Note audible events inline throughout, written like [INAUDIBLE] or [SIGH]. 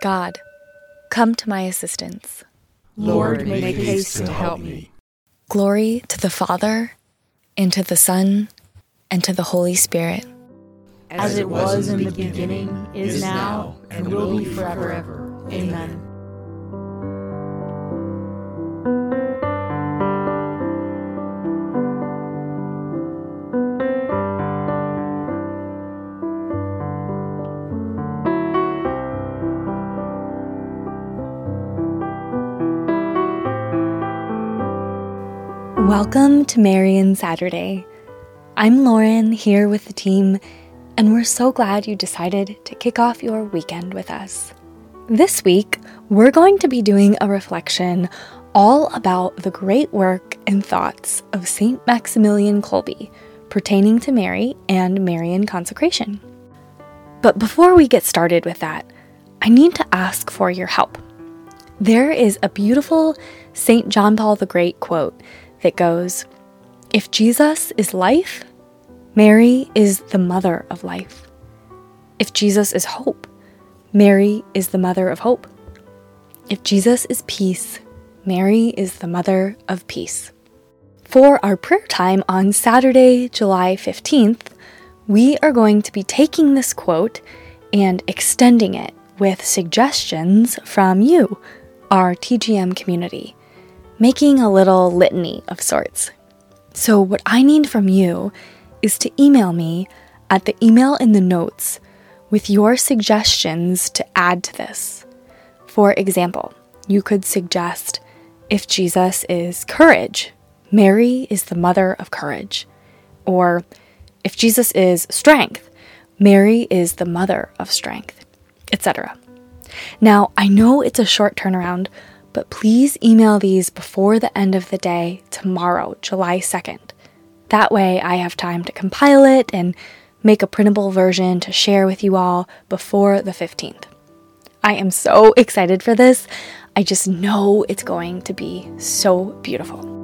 God, come to my assistance. Lord, make haste to help me. Glory to the Father, and to the Son, and to the Holy Spirit. As it was in the beginning, is now, and will be forever. Amen. Welcome to Marian Saturday. I'm Lauren here with the team, and we're so glad you decided to kick off your weekend with us. This week, we're going to be doing a reflection all about the great work and thoughts of St. Maximilian Kolbe pertaining to Mary and Marian consecration. But before we get started with that, I need to ask for your help. There is a beautiful St. John Paul the Great quote that goes If Jesus is life, Mary is the mother of life. If Jesus is hope, Mary is the mother of hope. If Jesus is peace, Mary is the mother of peace. For our prayer time on Saturday, July 15th, we are going to be taking this quote and extending it with suggestions from you, our TGM community making a little litany of sorts. So, what I need from you is to email me at the email in the notes with your suggestions to add to this. For example, you could suggest if Jesus is courage, Mary is the mother of courage. Or if Jesus is strength, Mary is the mother of strength, etc. Now, I know it's a short turnaround, but please email these before the end of the day tomorrow, July 2nd. That way, I have time to compile it and make a printable version to share with you all before the 15th. I am so [LAUGHS] excited for this. I just know it's going to be so beautiful.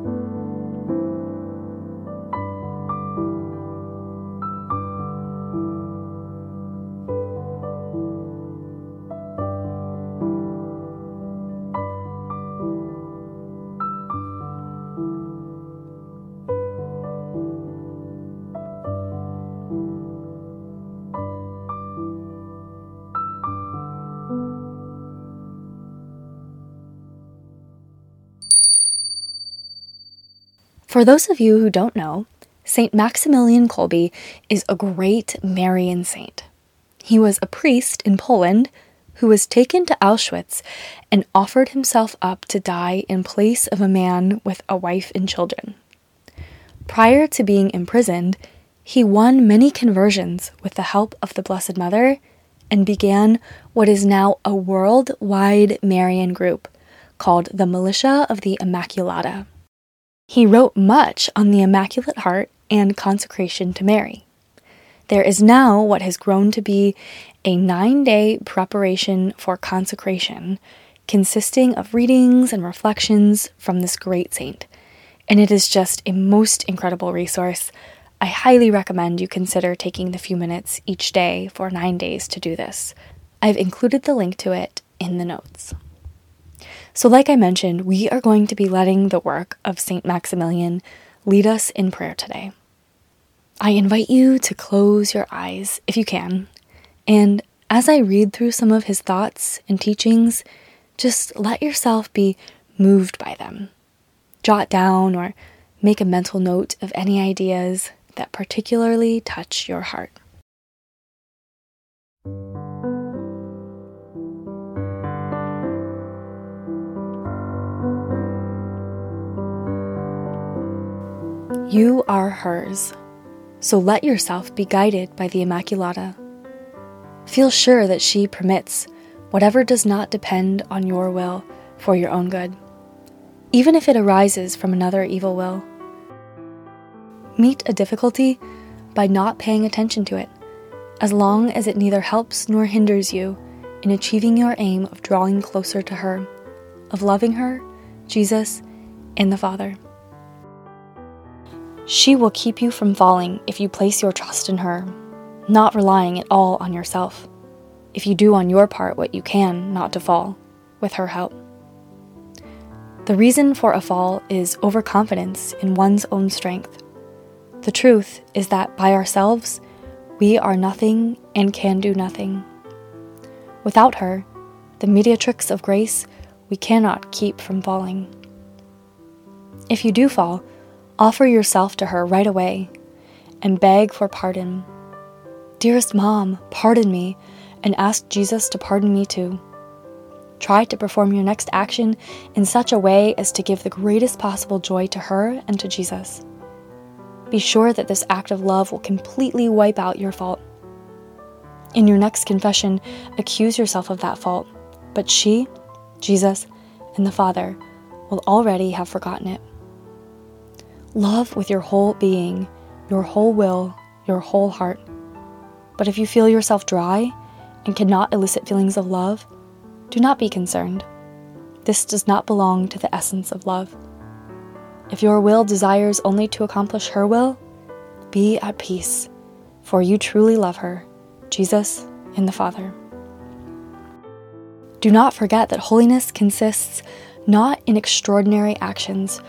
For those of you who don't know, St. Maximilian Kolbe is a great Marian saint. He was a priest in Poland who was taken to Auschwitz and offered himself up to die in place of a man with a wife and children. Prior to being imprisoned, he won many conversions with the help of the Blessed Mother and began what is now a worldwide Marian group called the Militia of the Immaculata. He wrote much on the Immaculate Heart and consecration to Mary. There is now what has grown to be a nine day preparation for consecration, consisting of readings and reflections from this great saint. And it is just a most incredible resource. I highly recommend you consider taking the few minutes each day for nine days to do this. I've included the link to it in the notes. So, like I mentioned, we are going to be letting the work of St. Maximilian lead us in prayer today. I invite you to close your eyes if you can, and as I read through some of his thoughts and teachings, just let yourself be moved by them. Jot down or make a mental note of any ideas that particularly touch your heart. You are hers, so let yourself be guided by the Immaculata. Feel sure that she permits whatever does not depend on your will for your own good, even if it arises from another evil will. Meet a difficulty by not paying attention to it, as long as it neither helps nor hinders you in achieving your aim of drawing closer to her, of loving her, Jesus, and the Father. She will keep you from falling if you place your trust in her, not relying at all on yourself. if you do on your part what you can not to fall, with her help. The reason for a fall is overconfidence in one's own strength. The truth is that by ourselves, we are nothing and can do nothing. Without her, the mediatrix of grace, we cannot keep from falling. If you do fall, offer yourself to her right away and beg for pardon. Dearest Mom, pardon me, and ask Jesus to pardon me too. Try to perform your next action in such a way as to give the greatest possible joy to her and to Jesus. Be sure that this act of love will completely wipe out your fault. In your next confession, accuse yourself of that fault, but she, Jesus, and the Father will already have forgotten it. Love with your whole being, your whole will, your whole heart. But if you feel yourself dry and cannot elicit feelings of love, do not be concerned. This does not belong to the essence of love. If your will desires only to accomplish her will, be at peace, for you truly love her, Jesus and the Father. Do not forget that holiness consists not in extraordinary actions,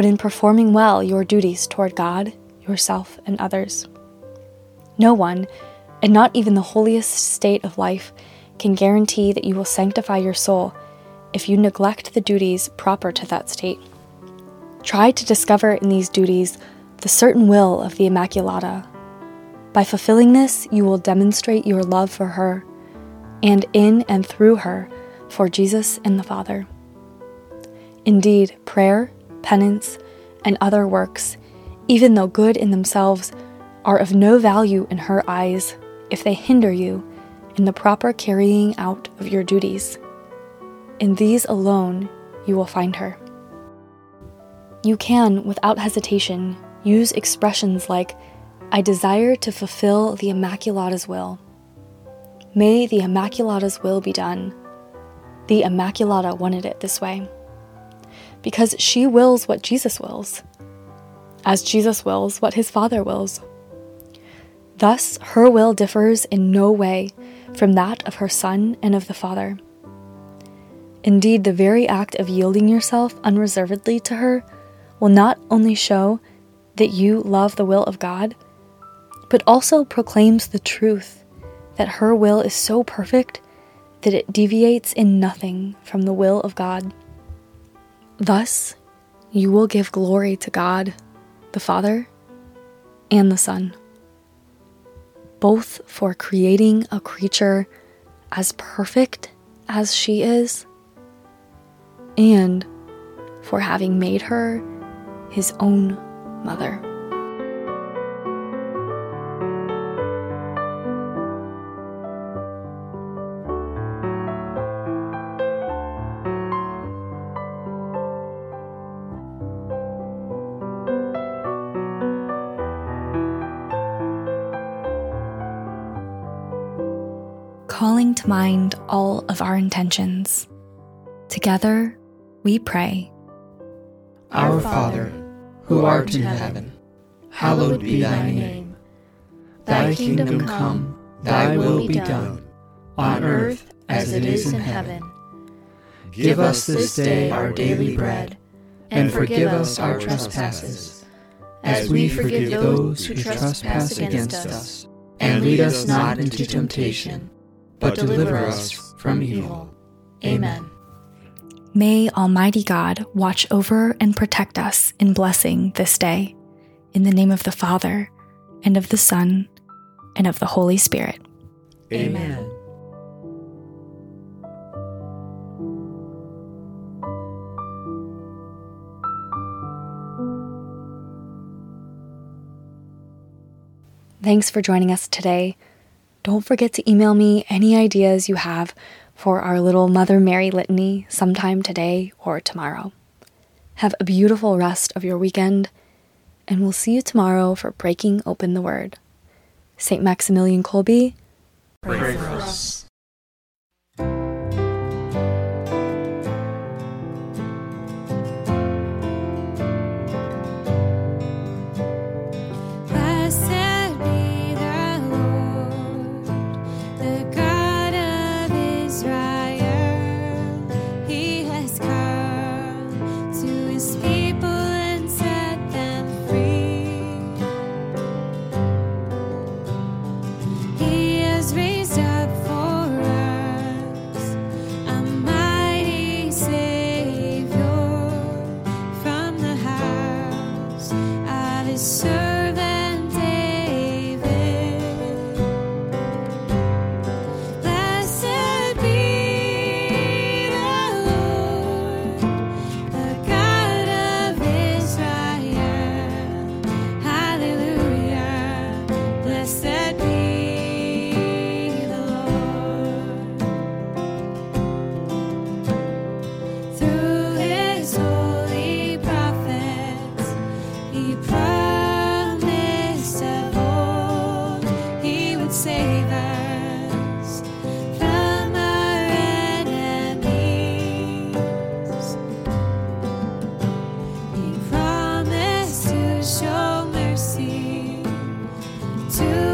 but in performing well your duties toward God, yourself, and others. No one, and not even the holiest state of life, can guarantee that you will sanctify your soul if you neglect the duties proper to that state. Try to discover in these duties the certain will of the Immaculata. By fulfilling this, you will demonstrate your love for her, and in and through her, for Jesus and the Father. Indeed, prayer, penance, and other works, even though good in themselves, are of no value in her eyes if they hinder you in the proper carrying out of your duties. In these alone, you will find her. You can, without hesitation, use expressions like, I desire to fulfill the Immaculata's will. May the Immaculata's will be done. The Immaculata wanted it this way because she wills what Jesus wills, as Jesus wills what his Father wills. Thus, her will differs in no way from that of her Son and of the Father. Indeed, the very act of yielding yourself unreservedly to her will not only show that you love the will of God, but also proclaims the truth that her will is so perfect that it deviates in nothing from the will of God. Thus, you will give glory to God, the Father, and the Son, both for creating a creature as perfect as she is, and for having made her his own mother. Calling to mind all of our intentions. Together, we pray. Our Father, who art in heaven, hallowed be thy name. Thy kingdom come, thy will be done, on earth as it is in heaven. Give us this day our daily bread, and forgive us our trespasses, as we forgive those who trespass against us. And lead us not into temptation but deliver us from evil. Amen. May Almighty God watch over and protect us in blessing this day. In the name of the Father, and of the Son, and of the Holy Spirit. Amen. Thanks for joining us today. Don't forget to email me any ideas you have for our little Mother Mary litany sometime today or tomorrow. Have a beautiful rest of your weekend, and we'll see you tomorrow for Breaking Open the Word. St. Maximilian Kolbe, pray for us. to